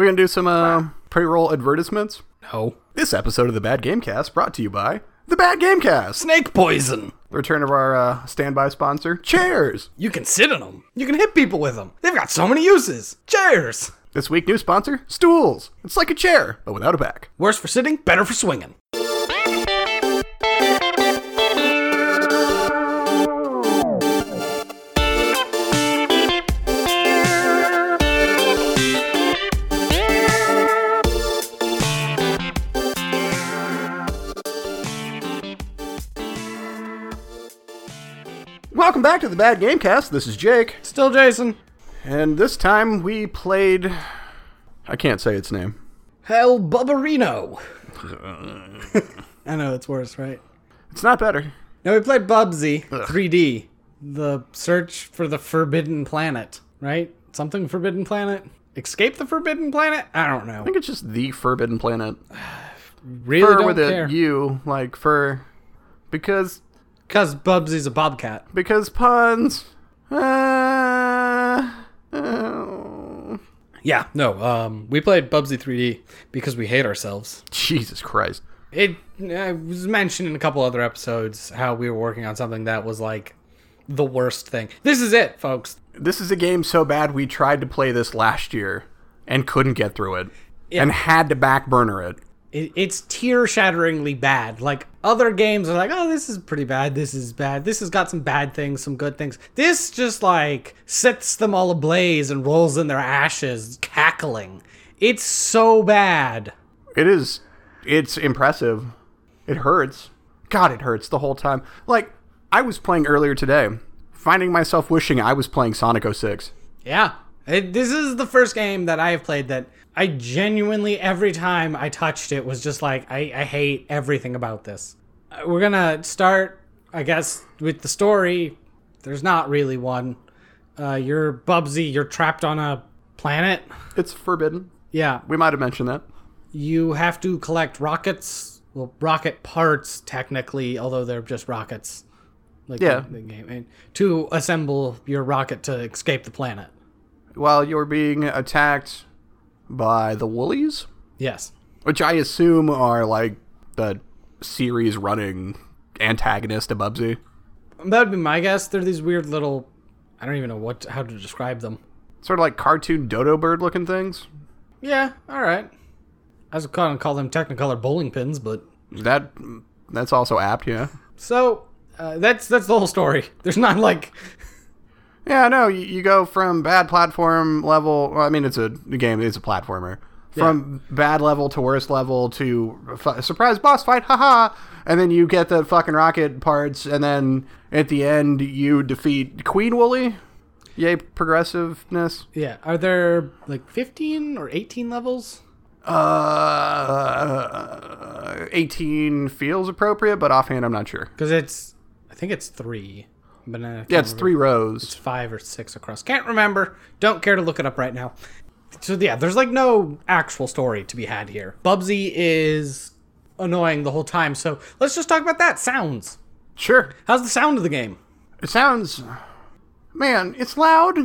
We're gonna do some uh, pre-roll advertisements. No. This episode of the Bad Gamecast brought to you by the Bad Gamecast. Snake poison. The return of our uh, standby sponsor, Chairs. You can sit in them. You can hit people with them. They've got so many uses. Chairs. This week, new sponsor, Stools. It's like a chair, but without a back. Worse for sitting, better for swinging. Welcome back to the Bad Gamecast. This is Jake, Still Jason. and this time we played. I can't say its name. Hell Bubberino. I know it's worse, right? It's not better. No, we played Bubsy 3D. The search for the forbidden planet, right? Something forbidden planet? Escape the forbidden planet? I don't know. I think it's just the Forbidden Planet. Really Fur don't with care. a U, like fur, because Because Bubsy's a bobcat. because puns. Uh, oh. Yeah, no. Um, we played Bubsy 3D because we hate ourselves. Jesus Christ. It uh, was mentioned in a couple other episodes how we were working on something that was like the worst thing. This is it, folks. This is a game so bad we tried to play this last year and couldn't get through it Yeah. and had to backburner it. It, it's tear shatteringly bad. Like other games are like, oh, this is pretty bad. This is bad. This has got some bad things, some good things. This just like sets them all ablaze and rolls in their ashes, cackling. It's so bad. It is it's impressive. It hurts. God, it hurts the whole time. Like I was playing earlier today, finding myself wishing I was playing Sonic 06. Yeah. It, this is the first game that I have played that I genuinely, every time I touched it, was just like, I, I hate everything about this. Uh, We're gonna start, I guess, with the story. There's not really one. Uh, you're Bubsy, you're trapped on a planet. It's forbidden. Yeah. We might have mentioned that. You have to collect rockets. Well, rocket parts, technically, although they're just rockets. Like Yeah. the, the game. And to assemble your rocket to escape the planet. While you're being attacked by the Woolies, Yes. which I assume are like the series running antagonist of Bubsy. That would be my guess. They're these weird little. I don't even know what how to describe them. Sort of like cartoon dodo bird looking things. Yeah, all right. I was going to call them Technicolor bowling pins, but That that's also apt, yeah. so uh, that's that's the whole story. There's not like Yeah, no, you, you go from bad platform level. Well, I mean, it's a game. It's a platformer. From bad level to worst level to f- surprise boss fight, haha, and then you get the fucking rocket parts, and then at the end you defeat Queen Wooly. Yay, progressiveness. yeah. Are there like 15 or 18 levels? Uh, eighteen feels appropriate, but offhand, I'm not sure. Because it's I think it's three. But Yeah, it's remember. three rows. It's five or six across. Can't remember. Don't care to look it up right now. So yeah, there's like no actual story to be had here. Bubsy is annoying the whole time. So let's just talk about that. Sounds. Sure. How's the sound of the game? It sounds, man, it's loud,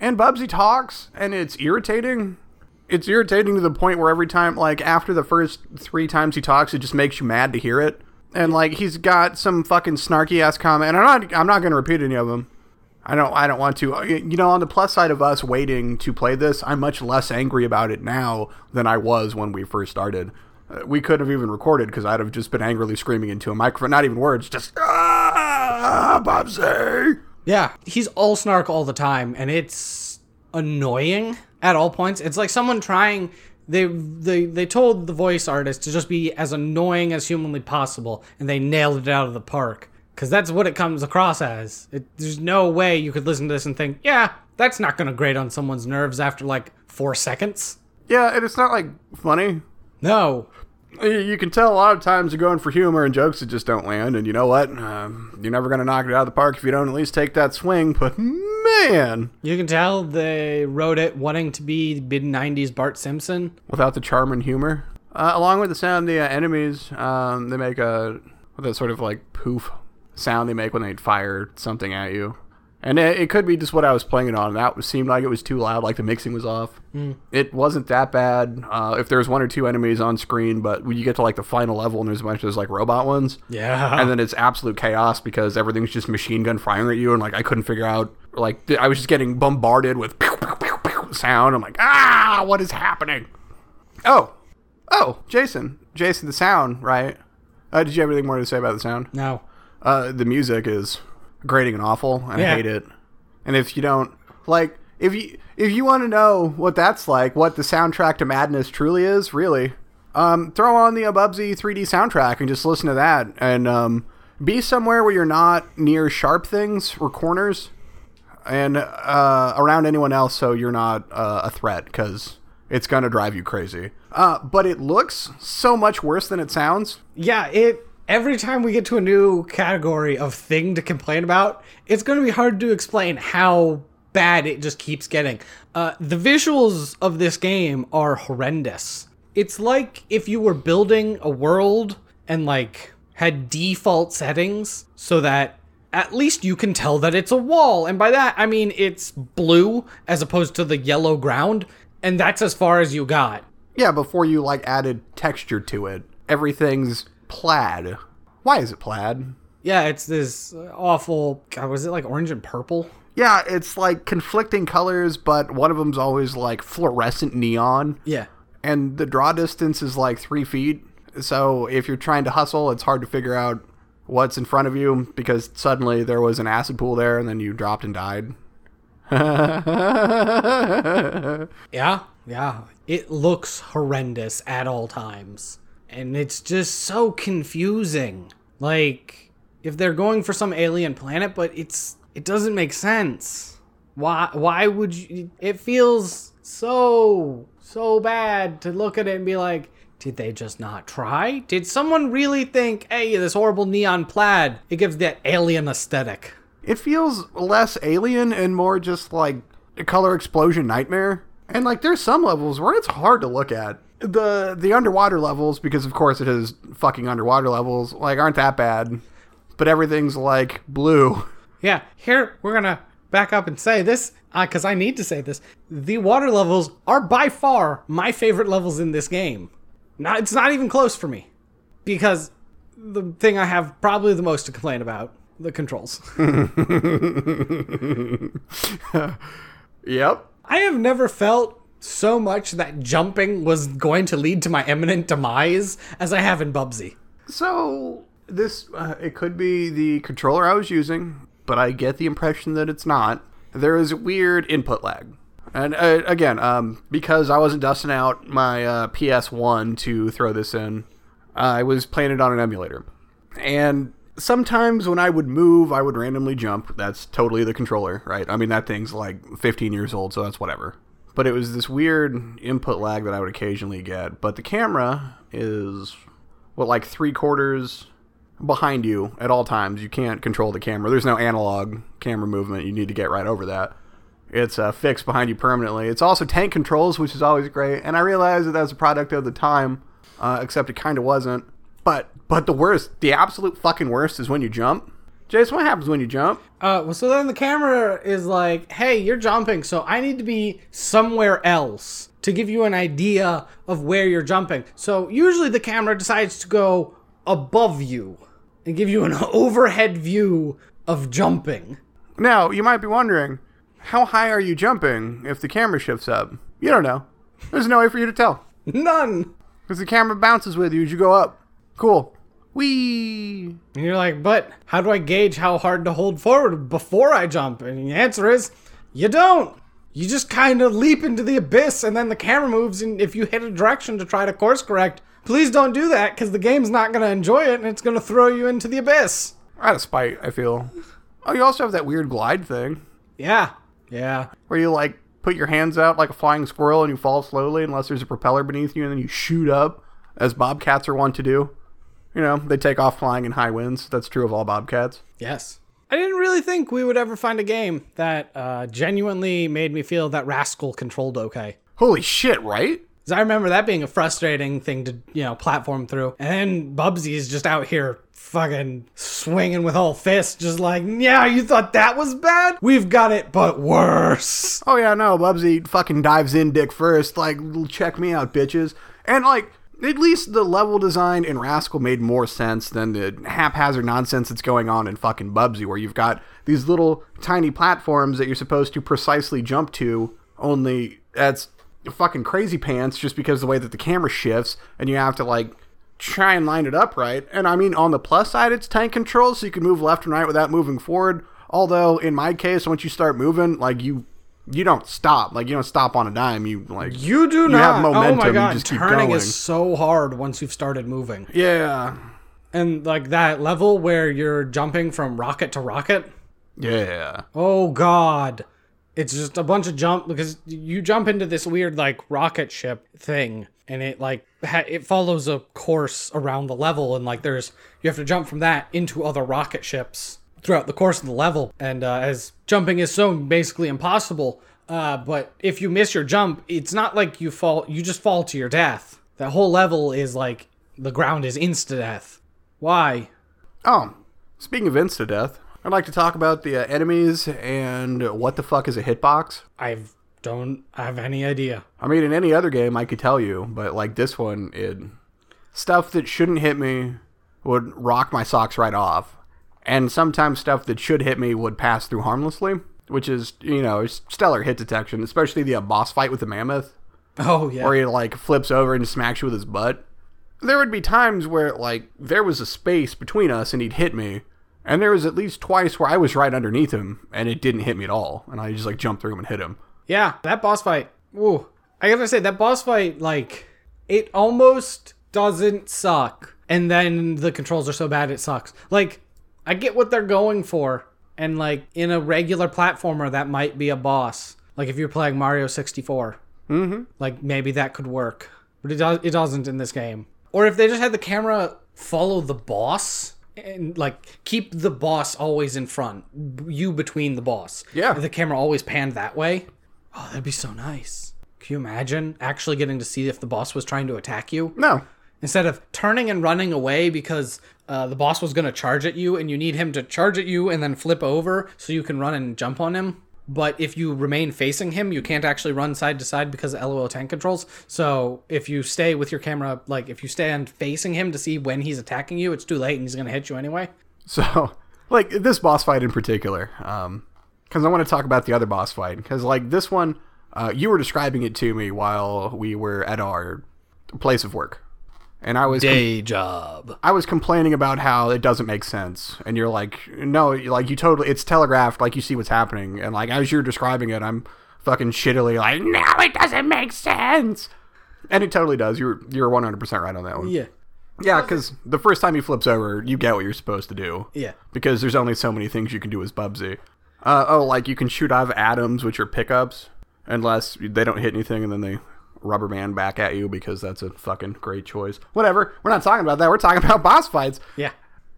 and Bubsy talks, and it's irritating. It's irritating to the point where every time, like after the first three times he talks, it just makes you mad to hear it. And like he's got some fucking snarky ass comment, and I'm not, I'm not gonna repeat any of them. I don't, I don't want to. You know, on the plus side of us waiting to play this, I'm much less angry about it now than I was when we first started. Uh, we couldn't have even recorded because I'd have just been angrily screaming into a microphone, not even words, just ah. Yeah, he's all snark all the time, and it's annoying at all points. It's like someone trying. They they they told the voice artist to just be as annoying as humanly possible, and they nailed it out of the park. Because that's what it comes across as. It, there's no way you could listen to this and think, yeah, that's not going to grate on someone's nerves after like four seconds. Yeah, and it's not like funny. No. You- can tell a lot of times you're going for humor and jokes that just don't land. And you know what? Um, you're never going to knock it out of the park if you don't at least take that swing. But man, You can tell they wrote it wanting to be mid 90s Bart Simpson. without the charm and humor, uh, along with the sound, the uh, enemies um, they make a that sort of like poof sound they make when they fire something at you. And it, it could be just what I was playing it on. That was- seemed like it was too loud, like the mixing was off. It wasn't that bad. Uh, if there's one or two enemies on screen, but when you get to like the final level and there's a bunch of those like robot ones, Yeah. and then it's absolute chaos because everything's just machine gun firing at you, and like I couldn't figure out. Like I was just getting bombarded with pew, pew, pew, pew sound. I'm like, ah, what is happening? Oh, oh, Jason, Jason, the sound, right? Uh, did you have anything more to say about the sound? no. Uh, the music is grating and awful. and I Yeah. hate it. And if you don't like, if you if you want to know what that's like, what the soundtrack to Madness truly is, really, um, throw on the Abubsy 3D soundtrack and just listen to that. And um, be somewhere where you're not near sharp things or corners, and uh, around anyone else, so you're not uh, a threat because it's gonna drive you crazy. Uh, but it looks so much worse than it sounds. Yeah, it every time we get to a new category of thing to complain about, it's going to be hard to explain how bad it just keeps getting. Uh, the visuals of this game are horrendous. It's like if you were building a world and like had default settings so that at least you can tell that it's a wall. And by that, I mean it's blue as opposed to the yellow ground. And that's as far as you got. Yeah, before you like added texture to it, everything's plaid. Why is it plaid? Yeah, it's this awful. God, was it like orange and purple? Yeah, it's like conflicting colors, but one of them's always like fluorescent neon, Yeah. and the draw distance is like three feet. So if you're trying to hustle, it's hard to figure out what's in front of you because suddenly there was an acid pool there, and then you dropped and died. Yeah, yeah. It looks horrendous at all times. And it's just so confusing. Like, if they're going for some alien planet, but it's it doesn't make sense. Why why would you it feels so so bad to look at it and be like, did they just not try? Did someone really think, hey, this horrible neon plaid, it gives that alien aesthetic? It feels less alien and more just like a color explosion nightmare. And like there's some levels where it's hard to look at. The the underwater levels, because of course it has fucking underwater levels, like aren't that bad. But everything's like blue. Yeah, here we're gonna back up and say this uh, because I need to say this. The water levels are by far my favorite levels in this game. Not, it's not even close for me because the thing I have probably the most to complain about the controls. Yep. I have never felt so much that jumping was going to lead to my imminent demise as I have in Bubsy. So this uh, it could be the controller I was using, but I get the impression that it's not. There is weird input lag. And uh, again, um, because I wasn't dusting out my uh, PS1 to throw this in, I was playing it on an emulator. And sometimes when I would move, I would randomly jump. That's totally the controller, right? I mean, that thing's like 15 years old, so that's whatever. But it was this weird input lag that I would occasionally get. But the camera is, what, like three quarters behind you at all times. You can't control the camera. There's no analog camera movement. You need to get right over that. It's uh, fixed behind you permanently. It's also tank controls, which is always great. And I realized that that was a product of the time, uh, except it kind of wasn't. But but the worst, the absolute fucking worst, is when you jump. Jason, what happens when you jump? Uh, well, so then the camera is like, "Hey, you're jumping, so I need to be somewhere else to give you an idea of where you're jumping." So usually the camera decides to go above you and give you an overhead view of jumping. Now you might be wondering, how high are you jumping if the camera shifts up? You don't know. There's no way for you to tell None. because the camera bounces with you as you go up. Cool. Wee. And you're like, "But how do I gauge how hard to hold forward before I jump?" And the answer is, you don't. You just kind of leap into the abyss, and then the camera moves. And if you hit a direction to try to course correct, please don't do that because the game's not going to enjoy it, and it's going to throw you into the abyss. Out of spite, I feel. Oh, you also have that weird glide thing Yeah, yeah. where you like put your hands out like a flying squirrel and you fall slowly unless there's a propeller beneath you and then you shoot up as bobcats are wont to do. You know, they take off flying in high winds. That's true of all bobcats. Yes. I didn't really think we would ever find a game that uh, genuinely made me feel that Rascal controlled okay. Holy shit, right? Because I remember that being a frustrating thing to, you know, platform through. And then Bubsy is just out here fucking swinging with all fists, just like, yeah, you thought that was bad? We've got it, but worse. Oh yeah, no, Bubsy fucking dives in dick first, like check me out, bitches. And like at least the level design in Rascal made more sense than the haphazard nonsense that's going on in fucking Bubsy, where you've got these little tiny platforms that you're supposed to precisely jump to, only that's fucking crazy pants just because the way that the camera shifts and you have to like try and line it up right. And I mean, on the plus side, it's tank control, so you can move left and right without moving forward. Although in my case, once you start moving, like you you don't stop. Like you don't stop on a dime. You like You do not. have momentum, oh my you god, just keep turning going. is so hard once you've started moving. yeah, And like that level where you're jumping from rocket to rocket. yeah. Oh god. It's just a bunch of jump because you jump into this weird like rocket ship thing and it like ha- it follows a course around the level and like there's you have to jump from that into other rocket ships throughout the course of the level. And uh, as jumping is so basically impossible uh, but if you miss your jump it's not like you fall you just fall to your death. That whole level is like the ground is insta death. Why? Oh, speaking of insta death, I'd like to talk about the uh, enemies and what the fuck is a hitbox. i don't have any idea. I mean, in any other game, I could tell you, but like this one, it stuff that shouldn't hit me would rock my socks right off, and sometimes stuff that should hit me would pass through harmlessly, which is you know stellar hit detection, especially the uh, boss fight with the mammoth, oh yeah where he like flips over and smacks you with his butt. There would be times where like there was a space between us and he'd hit me. And there was at least twice where I was right underneath him and it didn't hit me at all. And I just like jumped through him and hit him. Yeah, that boss fight. Ooh, I gotta say that boss fight, like, it almost doesn't suck, and then the controls are so bad it sucks. Like, I get what they're going for, and like in a regular platformer, that might be a boss. Like if you're playing Mario 64, mm-hmm. like maybe that could work, but it does. It doesn't in this game. Or if they just had the camera follow the boss. And like keep the boss always in front, you between the boss. Yeah. The camera always panned that way. Oh, that'd be so nice. Can you imagine actually getting to see if the boss was trying to attack you? No. Instead of turning and running away because uh, the boss was going to charge at you and you need him to charge at you and then flip over so you can run and jump on him. But if you remain facing him, you can't actually run side to side because of LOL tank controls. So if you stay with your camera, like if you stand facing him to see when he's attacking you, it's too late and he's going to hit you anyway. So, like this boss fight in particular, um, because I want to talk about the other boss fight. Because like this one, uh, you were describing it to me while we were at our place of work, and I was com- job. I was complaining about how it doesn't make sense, and you're like, no, like you totally, it's telegraphed, like you see what's happening, and like as you're describing it, I'm fucking shittily like, no, it doesn't make sense, and it totally does. You're you're 100 percent right on that one. Yeah. Yeah, because the first time he flips over, you get what you're supposed to do. Yeah. Because there's only so many things you can do as Bubsy. Uh, oh, like you can shoot out of atoms, which are pickups, unless they don't hit anything and then they rubber band back at you because that's a fucking great choice. Whatever. We're not talking about that. We're talking about boss fights. Yeah.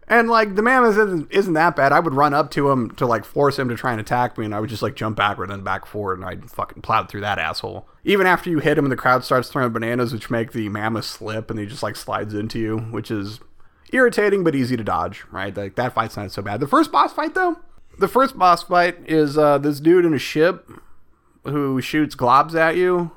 And like the mammoth isn't, isn't that bad. I would run up to him to like force him to try and attack me, and I would just like jump backward and back forward, and I'd fucking plowed through that asshole. Even after you hit him, and the crowd starts throwing bananas, which make the mammoth slip, and he just like slides into you, which is irritating but easy to dodge. Right? Like that fight's not so bad. The first boss fight though, the first boss fight is uh, this dude in a ship who shoots globs at you.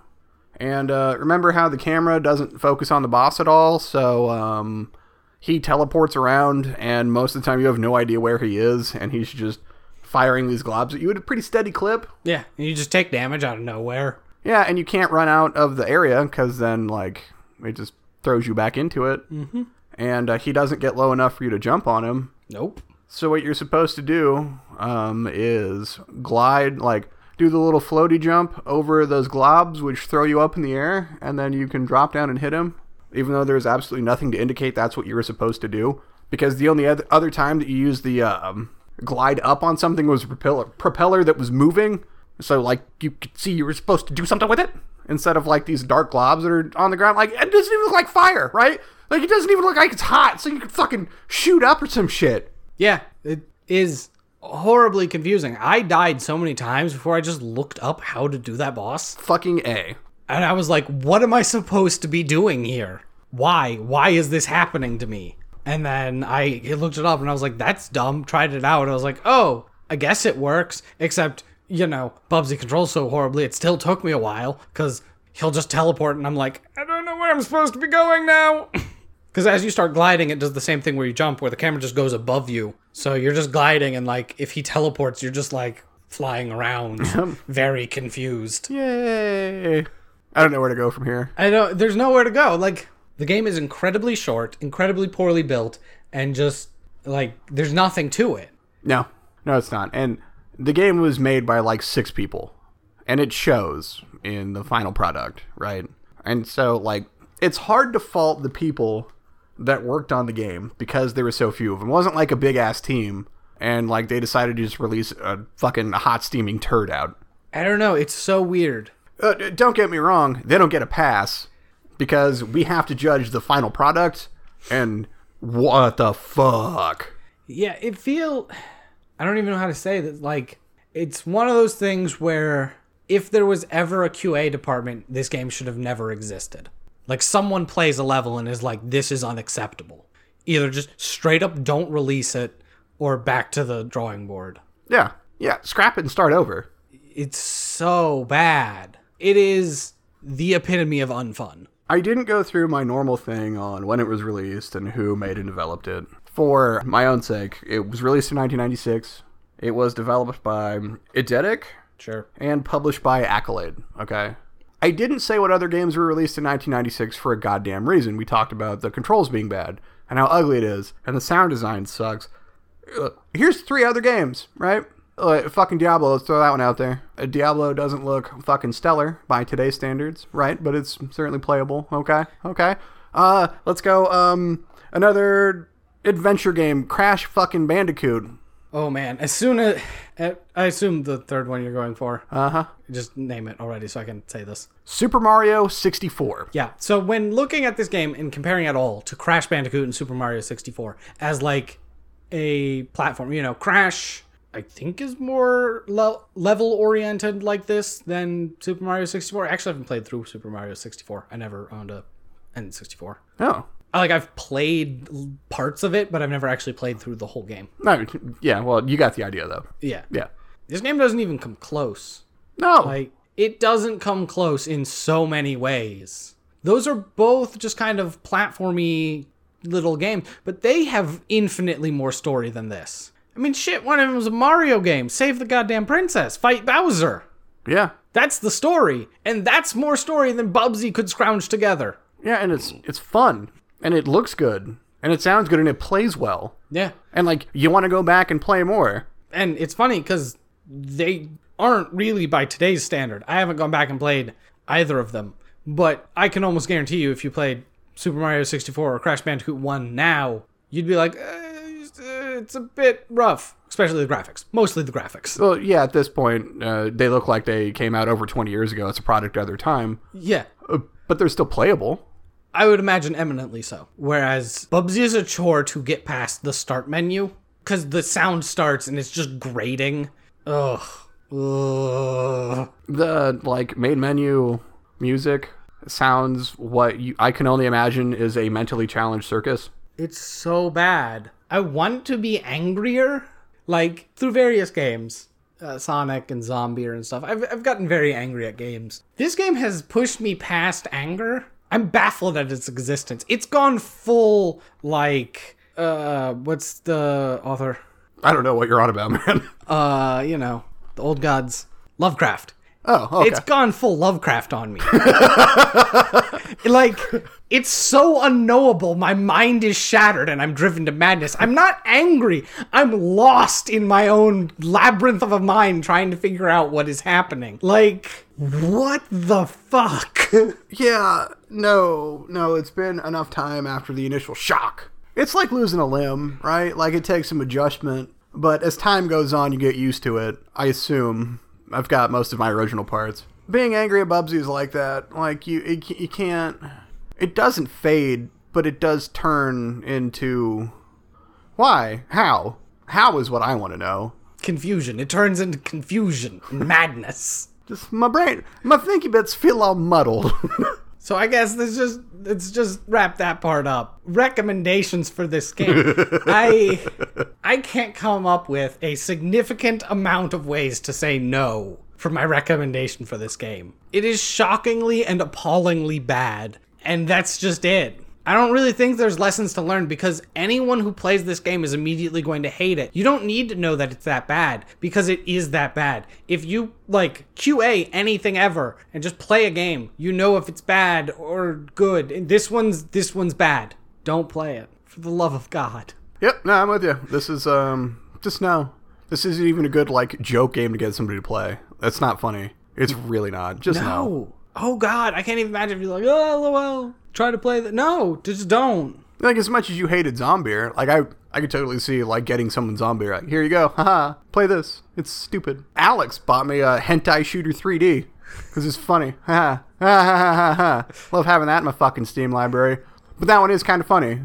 And uh, remember how the camera doesn't focus on the boss at all, so um, he teleports around, and most of the time you have no idea where he is, and he's just firing these globs at you at a pretty steady clip. Yeah. And you just take damage out of nowhere. Yeah, and you can't run out of the area because then like it just throws you back into it. Mm-hmm. And uh, he doesn't get low enough for you to jump on him. Nope. So what you're supposed to do um, is glide, like do the little floaty jump over those globs, which throw you up in the air, and then you can drop down and hit him. Even though there's absolutely nothing to indicate that's what you were supposed to do, because the only other time that you used the um, glide up on something was a propeller, propeller that was moving. So like you could see you were supposed to do something with it instead of like these dark globs that are on the ground. Like it doesn't even look like fire, right? Like it doesn't even look like it's hot, so you can fucking shoot up or some shit. Yeah, it is horribly confusing. I died so many times before I just looked up how to do that boss. Fucking a. And I was like, what am I supposed to be doing here? Why? Why is this happening to me? And then I looked it up and I was like, that's dumb. Tried it out. I was like, oh, I guess it works. Except, you know, Bubsy controls so horribly, it still took me a while because he'll just teleport and I'm like, I don't know where I'm supposed to be going now. Because as you start gliding, it does the same thing where you jump, where the camera just goes above you. So you're just gliding, and like if he teleports, you're just like flying around, very confused. Yay! I don't know where to go from here. I know there's nowhere to go. Like the game is incredibly short, incredibly poorly built, and just like there's nothing to it. No, no, it's not. And the game was made by like six people, and it shows in the final product, right? And so, like, it's hard to fault the people that worked on the game because there were so few of them. It wasn't like a big ass team, and like they decided to just release a fucking hot steaming turd out. I don't know. It's so weird. Uh, don't get me wrong, they don't get a pass because we have to judge the final product, and what the fuck? Yeah, it feel. I don't even know how to say that. Like, it's one of those things where if there was ever a QA department, this game should have never existed. Like, someone plays a level and is like, this is unacceptable. Either just straight up don't release it or back to the drawing board. Yeah, yeah, scrap it and start over. It's so bad. It is the epitome of unfun. I didn't go through my normal thing on when it was released and who made and developed it. For my own sake, it was released in 1996. It was developed by Eidetic Sure. and published by Accolade. Okay. I didn't say what other games were released in 1996 for a goddamn reason. We talked about the controls being bad and how ugly it is, and the sound design sucks. Here's three other games, right? Uh, fucking Diablo, let's throw that one out there. Uh, Diablo doesn't look fucking stellar by today's standards, right? But it's certainly playable. Okay, okay. Uh, let's go. Um, another adventure game, Crash fucking Bandicoot. Oh man, as soon as I assume the third one you're going for, Uh huh. just name it already so I can say this. Super Mario 64. Yeah. So when looking at this game and comparing it all to Crash Bandicoot and Super Mario 64 as like a platform, you know, Crash I think is more le- level oriented like this than Super Mario 64. Actually, I haven't played through Super Mario 64. I never owned a N64. Oh. Like I've played parts of it, but I've never actually played through the whole game. No, yeah, well, you got the idea, though. Yeah. Yeah. This game doesn't even come close. No. Like it doesn't come close in so many ways. Those are both just kind of platformy little games, but they have infinitely more story than this. I mean, shit, one of them was a Mario game. Save the goddamn princess, fight Bowser. yeah. That's the story, and that's more story than Bubsy could scrounge together. Yeah, and it's it's fun. And it looks good. And it sounds good and it plays well. Yeah, And like you want to go back and play more. and it's funny because they aren't really by today's standard. I haven't gone back and played either of them, but I can almost guarantee you if you played Super Mario 64 or Crash Bandicoot 1 now, you'd be like, eh, it's a bit rough, especially the graphics. Mostly the graphics. Well, yeah, at this point, uh, they look like they came out over 20 years ago. It's a product of their time. Yeah. Uh, but they're still playable. I would imagine eminently so. Whereas Bubsy is a chore to get past the start menu because the sound starts and it's just grating. Ugh. Ugh. The like main menu music sounds what you, I can only imagine is a mentally challenged circus. It's so bad. I want to be angrier, like through various games, uh, Sonic and Zombie and stuff. I've I've gotten very angry at games. This game has pushed me past anger. I'm baffled at its existence. It's gone full like uh what's the author? I don't know what you're on about, man. Uh, you know, the old gods. Lovecraft. Oh, okay. It's gone full Lovecraft on me. like, it's so unknowable. My mind is shattered and I'm driven to madness. I'm not angry. I'm lost in my own labyrinth of a mind trying to figure out what is happening. Like, what the fuck? Yeah, no, no, it's been enough time after the initial shock. It's like losing a limb, right? Like it takes some adjustment, but as time goes on, you get used to it. I assume I've got most of my original parts. Being angry at Bubsy is like that. Like you, it, you can't. It doesn't fade, but it does turn into. Why? How? How is what I want to know. confusion. It turns into confusion madness. Just my brain, my thinky bits feel all muddled. So I guess let's just let's just wrap that part up. Recommendations for this game. I I can't come up with a significant amount of ways to say no for my recommendation for this game. It is shockingly and appallingly bad, and that's just it. I don't really think there's lessons to learn because anyone who plays this game is immediately going to hate it. You don't need to know that it's that bad because it is that bad. If you like QA anything ever and just play a game, you know if it's bad or good. And this one's this one's bad. Don't play it for the love of God. Yep, no, I'm with you. This is um just no. This isn't even a good like joke game to get somebody to play. That's not funny. It's really not. Just no. No. Oh God, I can't even imagine if you're like, oh, lol, try to play that. No, just don't. Like as much as you hated Zombeer, like I I could totally see like getting someone Zombeer. Like, here you go, haha, play this. It's stupid. Alex bought me a Hentai Shooter 3D because it's funny. Ha ha ha ha ha. Love having that in my fucking Steam library. But that one is kind of funny.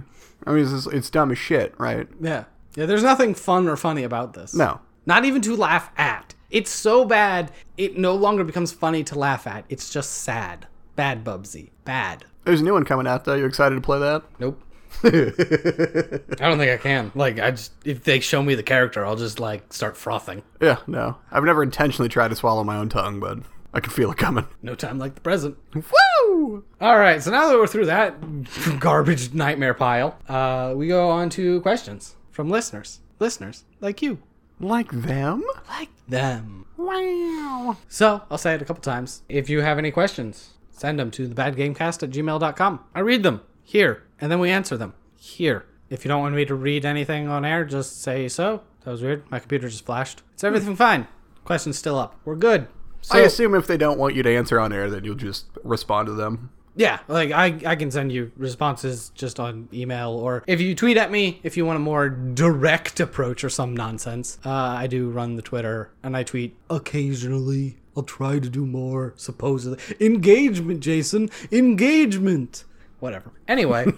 I mean, it's, it's dumb as shit, right? Yeah, yeah. There's nothing fun or funny about this. No. Not even to laugh at. It's so bad, it no longer becomes funny to laugh at. It's just sad. Bad, Bubsy. Bad. There's a new one coming out though. You excited to play that? Nope. I don't think I can. Like, I just if they show me the character, I'll just like start frothing. Yeah, no. I've never intentionally tried to swallow my own tongue, but I can feel it coming. No time like the present. Woo! All right, so now that we're through that garbage nightmare pile, uh, we go on to questions from listeners. Listeners like you, Like them? like them. Wow. So I'll say it a couple times. If you have any questions, send them to thebadgamecast at gmail.com. I read them here, and then we answer them here. If you don't want me to read anything on air, just say so. That was weird. My computer just flashed. It's everything fine. Question's still up. We're good. So, I assume if they don't want you to answer on air, then you'll just respond to them. Yeah, like I, I can send you responses just on email, or if you tweet at me, if you want a more direct approach or some nonsense. Uh, I do run the Twitter, and I tweet occasionally. I'll try to do more, supposedly. Engagement, Jason. Engagement. Whatever. Anyway.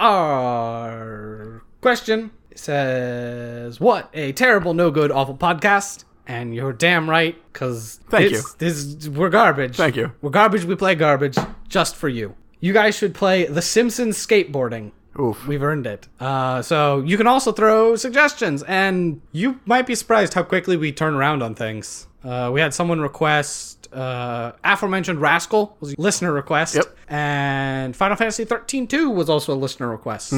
Our question says, What a terrible, no good, awful podcast. And you're damn right, because Thank this, this we're garbage. Thank you. We're garbage, we play garbage just for you. You guys should play The Simpsons skateboarding. Oof. We've earned it. Uh, so you can also throw suggestions, and you might be surprised how quickly we turn around on things. Uh, we had someone request uh, aforementioned Rascal was a listener request, Yep. and Final Fantasy 13 2 was also a listener request.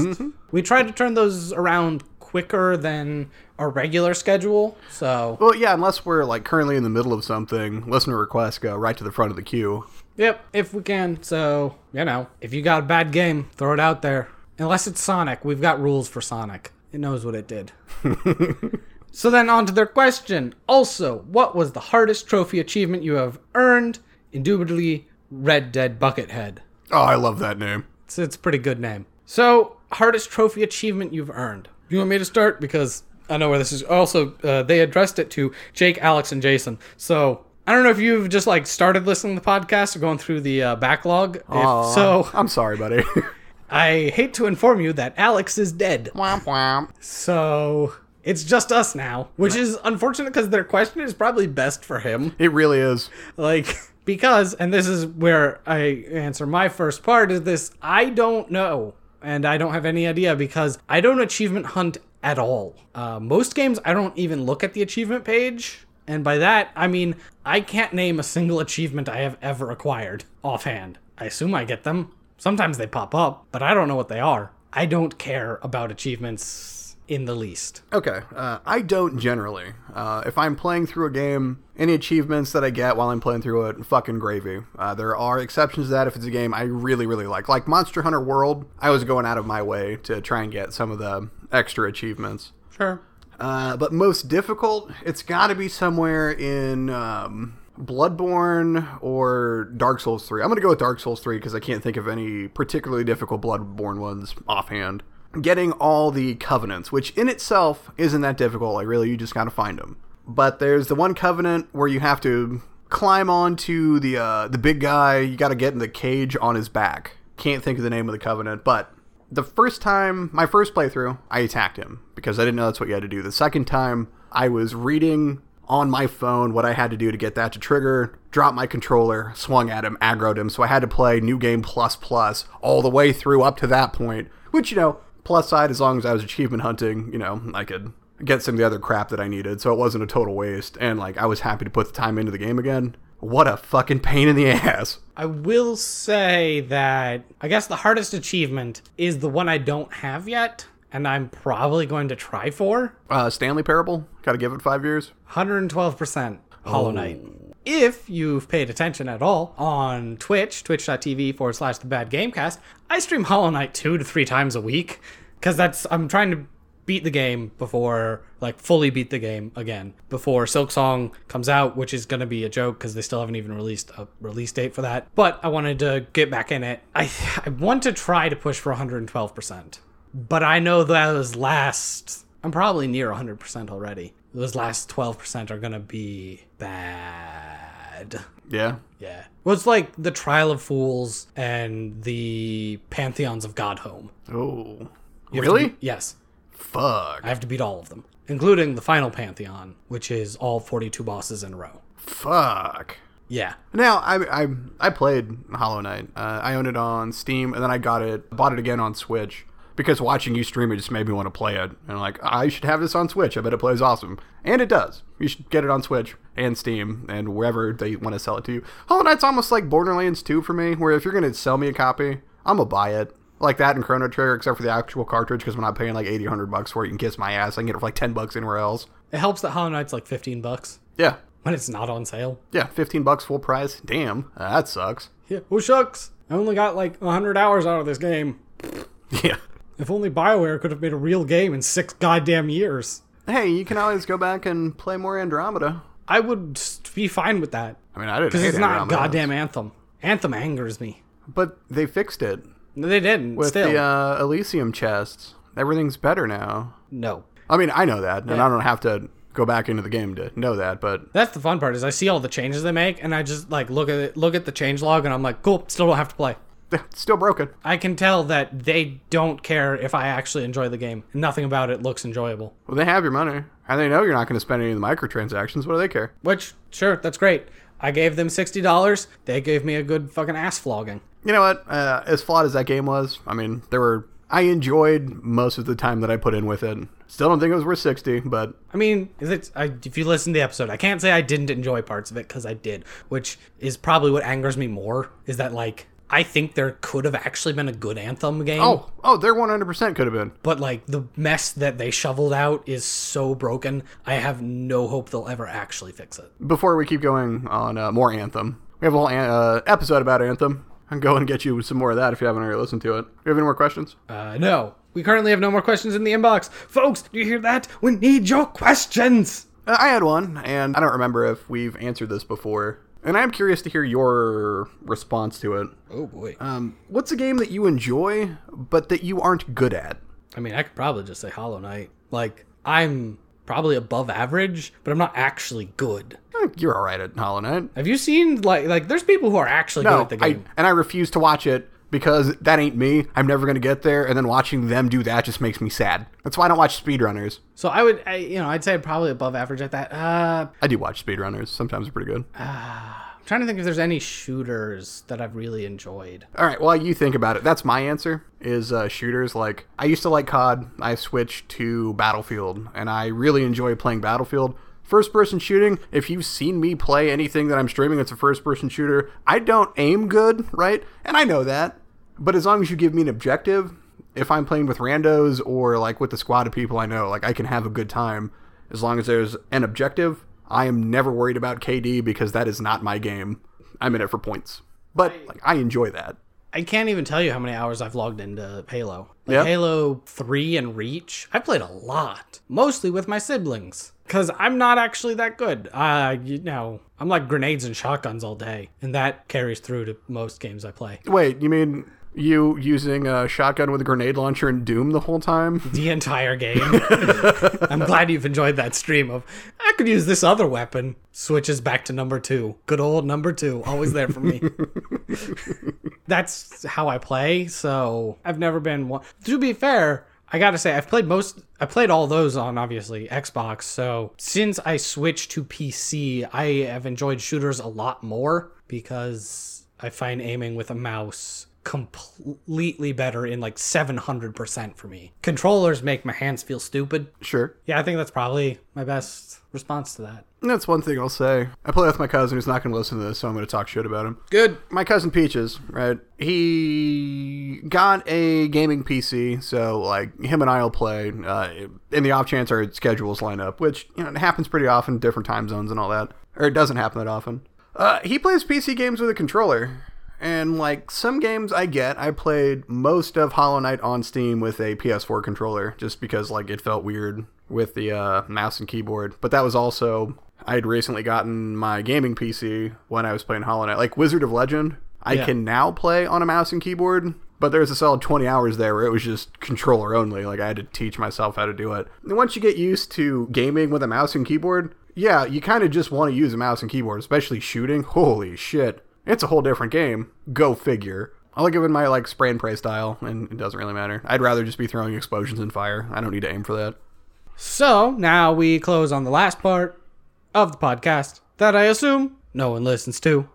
We tried to turn those around quicker than our regular schedule, so Well, yeah, unless we're like currently in the middle of something, listener requests go right to the front of the queue. Yep, if we can. So, you know, if you got a bad game, throw it out there. Unless it's Sonic, we've got rules for Sonic. It knows what it did. so then on to their question. Also, what was the hardest trophy achievement you have earned? Indubitably, Red Dead Buckethead. Oh, I love that name. It's, it's a pretty good name. So, hardest trophy achievement you've earned. You want me to start? Because I know where this is. Also, uh, they addressed it to Jake, Alex, and Jason. So, I don't know if you've just like started listening to the podcast or going through the uh, backlog. If so, I'm sorry, buddy. I hate to inform you that Alex is dead. womp womp. So, it's just us now, which is unfortunate because their question is probably best for him. It really is. Like, because, and this is where I answer my first part is this I don't know. And I don't have any idea because I don't achievement hunt at all. Uh, most games, I don't even look at the achievement page. And by that, I mean, I can't name a single achievement I have ever acquired offhand. I assume I get them. Sometimes they pop up, but I don't know what they are. I don't care about achievements in the least. Okay, uh, I don't generally. Uh, if I'm playing through a game, any achievements that I get while I'm playing through it, fucking gravy. Uh, there are exceptions to that if it's a game I really, really like. Like Monster Hunter World, I was going out of my way to try and get some of the extra achievements. Sure. Uh, but most difficult, it's got to be somewhere in um, Bloodborne or Dark Souls 3. I'm going to go with Dark Souls 3 because I can't think of any particularly difficult Bloodborne ones offhand. Getting all the covenants, which in itself isn't that difficult. Like, really, you just got to find them. But there's the one covenant where you have to climb onto the uh, the big guy. You got to get in the cage on his back. Can't think of the name of the covenant, but the first time, my first playthrough, I attacked him because I didn't know that's what you had to do. The second time, I was reading on my phone what I had to do to get that to trigger, dropped my controller, swung at him, aggroed him. So I had to play New Game Plus Plus all the way through up to that point, which, you know, plus side, as long as I was achievement hunting, you know, I could get some of the other crap that I needed. So it wasn't a total waste. And, like, I was happy to put the time into the game again. What a fucking pain in the ass. I will say that I guess the hardest achievement is the one I don't have yet, and I'm probably going to try for Uh, Stanley Parable, gotta give it five years. 112% Hollow Knight. If you've paid attention at all on Twitch, twitch.tv forward slash the bad gamecast, I stream Hollow Knight two to three times a week because that's, I'm trying to beat the game before, like, fully beat the game again before Silksong comes out, which is going to be a joke because they still haven't even released a release date for that. But I wanted to get back in it. I, I want to try to push for 112%, but I know those last, I'm probably near 100% already. Those last 12% are going to be bad. Yeah. Yeah. Well, it's like the Trial of Fools and the Pantheons of Godhome. Oh. You have to Really? beat- yes. Fuck. I have to beat all of them, including the final Pantheon, which is all 42 bosses in a row. Fuck. Yeah. Now I I I played Hollow Knight. Uh, I owned it on Steam, and then I got it, bought it again on Switch because watching you stream it just made me want to play it. And like I should have this on Switch. I bet it plays awesome, and it does. You should get it on Switch and Steam and wherever they want to sell it to you. Hollow Knight's almost like Borderlands 2 for me, where if you're gonna sell me a copy, I'm gonna buy it. Like that and Chrono Trigger, except for the actual cartridge, because I'm not paying like 80, 100 bucks for it. You can kiss my ass. I can get it for like 10 bucks anywhere else. It helps that Hollow Knight's like 15 bucks Yeah, when it's not on sale. yeah, 15 bucks full price. Damn, uh, that sucks. Yeah. Oh, shucks. I only got like 100 hours out of this game. Yeah. If only BioWare could have made a real game in six goddamn years. Hey, you can always go back and play more Andromeda. I would be fine with that. I mean, I didn't Because it's not goddamn Anthem. Anthem angers me. but they fixed it No, they didn't. with Still. the uh, Elysium chests. Everything's better now. no. I mean, I know that, and I don't have to go back into the game to know that. But That's the fun part is I see all the changes they make and I just like look at it, look at the change log and I'm like, cool, still don't have to play. it's still broken. I can tell that they don't care if I actually enjoy the game. Nothing about it looks enjoyable. Well, they have your money, and they know you're not going to spend any of the microtransactions. What do they care? Which, sure, that's great. I gave them sixty dollars. They gave me a good fucking ass flogging. You know what? Uh, as flawed as that game was, I mean, there were. I enjoyed most of the time that I put in with it. Still don't think it was worth sixty, but I mean, is it? I, if you listen to the episode, I can't say I didn't enjoy parts of it because I did, which is probably what angers me more. Is that like I think there could have actually been a good Anthem game. oh, oh, there 100% could have been. But like the mess that they shoveled out is so broken, I have no hope they'll ever actually fix it. before we keep going on uh, more Anthem, we have a whole an- uh, episode about Anthem. I can go and get you some more of that if you haven't already listened to it. Do You have any more questions? Uh, no. We currently have no more questions in the inbox. Folks, do you hear that? We need your questions. Uh, I had one, and I don't remember if we've answered this before. And I'm curious to hear your response to it. Oh boy. Um, what's a game that you enjoy, but that you aren't good at? I mean, I could probably just say Hollow Knight. Like, I'm probably above average, but I'm not actually good. Eh, You're all right at Hollow Knight. Have you seen like like there's people who are actually good at the I, game? and I refuse to watch it because that ain't me. I'm never going to get there, and then watching them do that just makes me sad. That's why I don't watch speedrunners. so I would, I, you know, I'd say probably above average at that. Uh, I do watch speedrunners. Sometimes they're pretty good. I'm trying to think if there's any shooters that I've really enjoyed. All right, while you think about it, that's my answer. Is uh, shooters like I used to like COD. I switched to Battlefield, and I really enjoy playing Battlefield. First person shooting. If you've seen me play anything that I'm streaming, it's a first person shooter. I don't aim good, right? And I know that. But as long as you give me an objective, if I'm playing with randos or like with the squad of people I know, like I can have a good time as long as there's an objective. I am never worried about KD because that is not my game. I'm in it for points. But like I enjoy that. I can't even tell you how many hours I've logged into Halo. Like? Halo 3 and Reach, I played a lot, mostly with my siblings. Because I'm not actually that good. Uh, you know, I'm like grenades and shotguns all day, and that carries through to most games I play. Wait, you mean you using a shotgun with a grenade launcher in Doom the whole time? The entire game. I'm glad you've enjoyed that stream of, I could use this other weapon. Switches back to number two. Good old number two, always there for me. That's how I play, so I've never been one. To be fair, I gotta say, I've played most, I played all those on obviously Xbox. So since I switched to PC, I have enjoyed shooters a lot more because I find aiming with a mouse completely better in like 700% for me. Controllers make my hands feel stupid. Sure. Yeah, I think that's probably my best response to that. That's one thing I'll say. I play with my cousin who's not going to listen to this, so I'm going to talk shit about him. Good. My cousin Peaches, right? He got a gaming PC, so like him and I'll play. Uh, in the off chance our schedules line up, which you know it happens pretty often, different time zones and all that, or it doesn't happen that often. Uh, he plays PC games with a controller. And like some games I get, I played most of Hollow Knight on Steam with a PS4 controller just because like it felt weird with the uh, mouse and keyboard. But that was also I had recently gotten my gaming PC when I was playing Hollow Knight. Like Wizard of Legend, I Yeah. can now play on a mouse and keyboard, but there was a solid 20 hours there where it was just controller only. Like I had to teach myself how to do it. And once you get used to gaming with a mouse and keyboard, yeah, you kind of just want to use a mouse and keyboard, especially shooting. Holy shit. It's a whole different game. Go figure. I like it my like spray and pray style, and it doesn't really matter. I'd rather just be throwing explosions and fire. I don't need to aim for that. So now we close on the last part of the podcast that I assume no one listens to.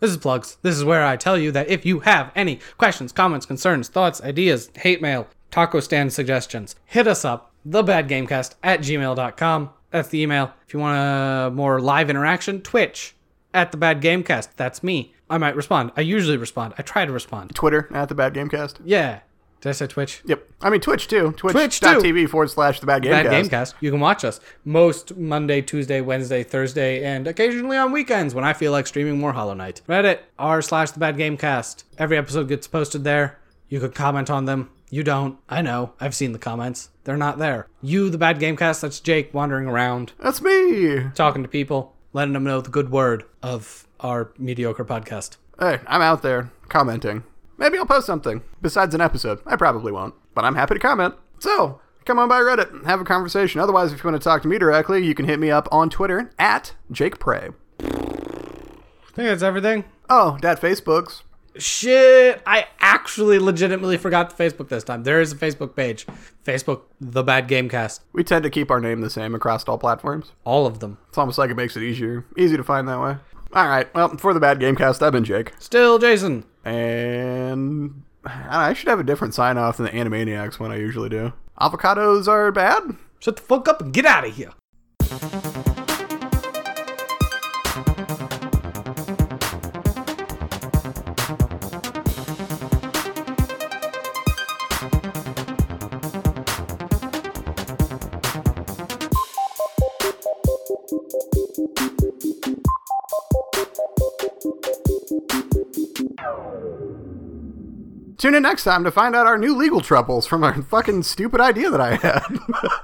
This is plugs. This is where I tell you that if you have any questions, comments, concerns, thoughts, ideas, hate mail, taco stand suggestions, hit us up, thebadgamecast at gmail.com. That's the email. If you want a more live interaction, Twitch at the Bad Gamecast. That's me. I might respond. I usually respond. I try to respond. Twitter at the Bad Gamecast. Yeah. Did I say Twitch? Yep. I mean Twitch too. Twitch, Twitch.tv forward slash the Bad Gamecast. Bad Gamecast. You can watch us most Monday, Tuesday, Wednesday, Thursday, and occasionally on weekends when I feel like streaming more Hollow Knight. Reddit r slash the Bad Gamecast. Every episode gets posted there. You could comment on them. You don't. I know. I've seen the comments. They're not there. You, the Bad Gamecast. That's Jake wandering around, That's me. talking to people, letting them know the good word of our mediocre podcast. Hey, I'm out there commenting. Maybe I'll post something besides an episode. I probably won't, but I'm happy to comment. So, come on by Reddit and have a conversation. Otherwise, if you want to talk to me directly, you can hit me up on Twitter at Jake Prey. I think that's everything. Oh, that Facebook's. Shit, I actually legitimately forgot the Facebook this time. There is a Facebook page. Facebook, The Bad Gamecast. We tend to keep our name the same across all platforms. All of them. It's almost like it makes it easier, easy to find that way. All right, well, for the Bad Gamecast, I've been Jake, Still Jason. and I should have a different sign off than the Animaniacs one I usually do. Avocados are bad. Shut the fuck up and get out of here. Tune in next time to find out our new legal troubles from our fucking stupid idea that I had.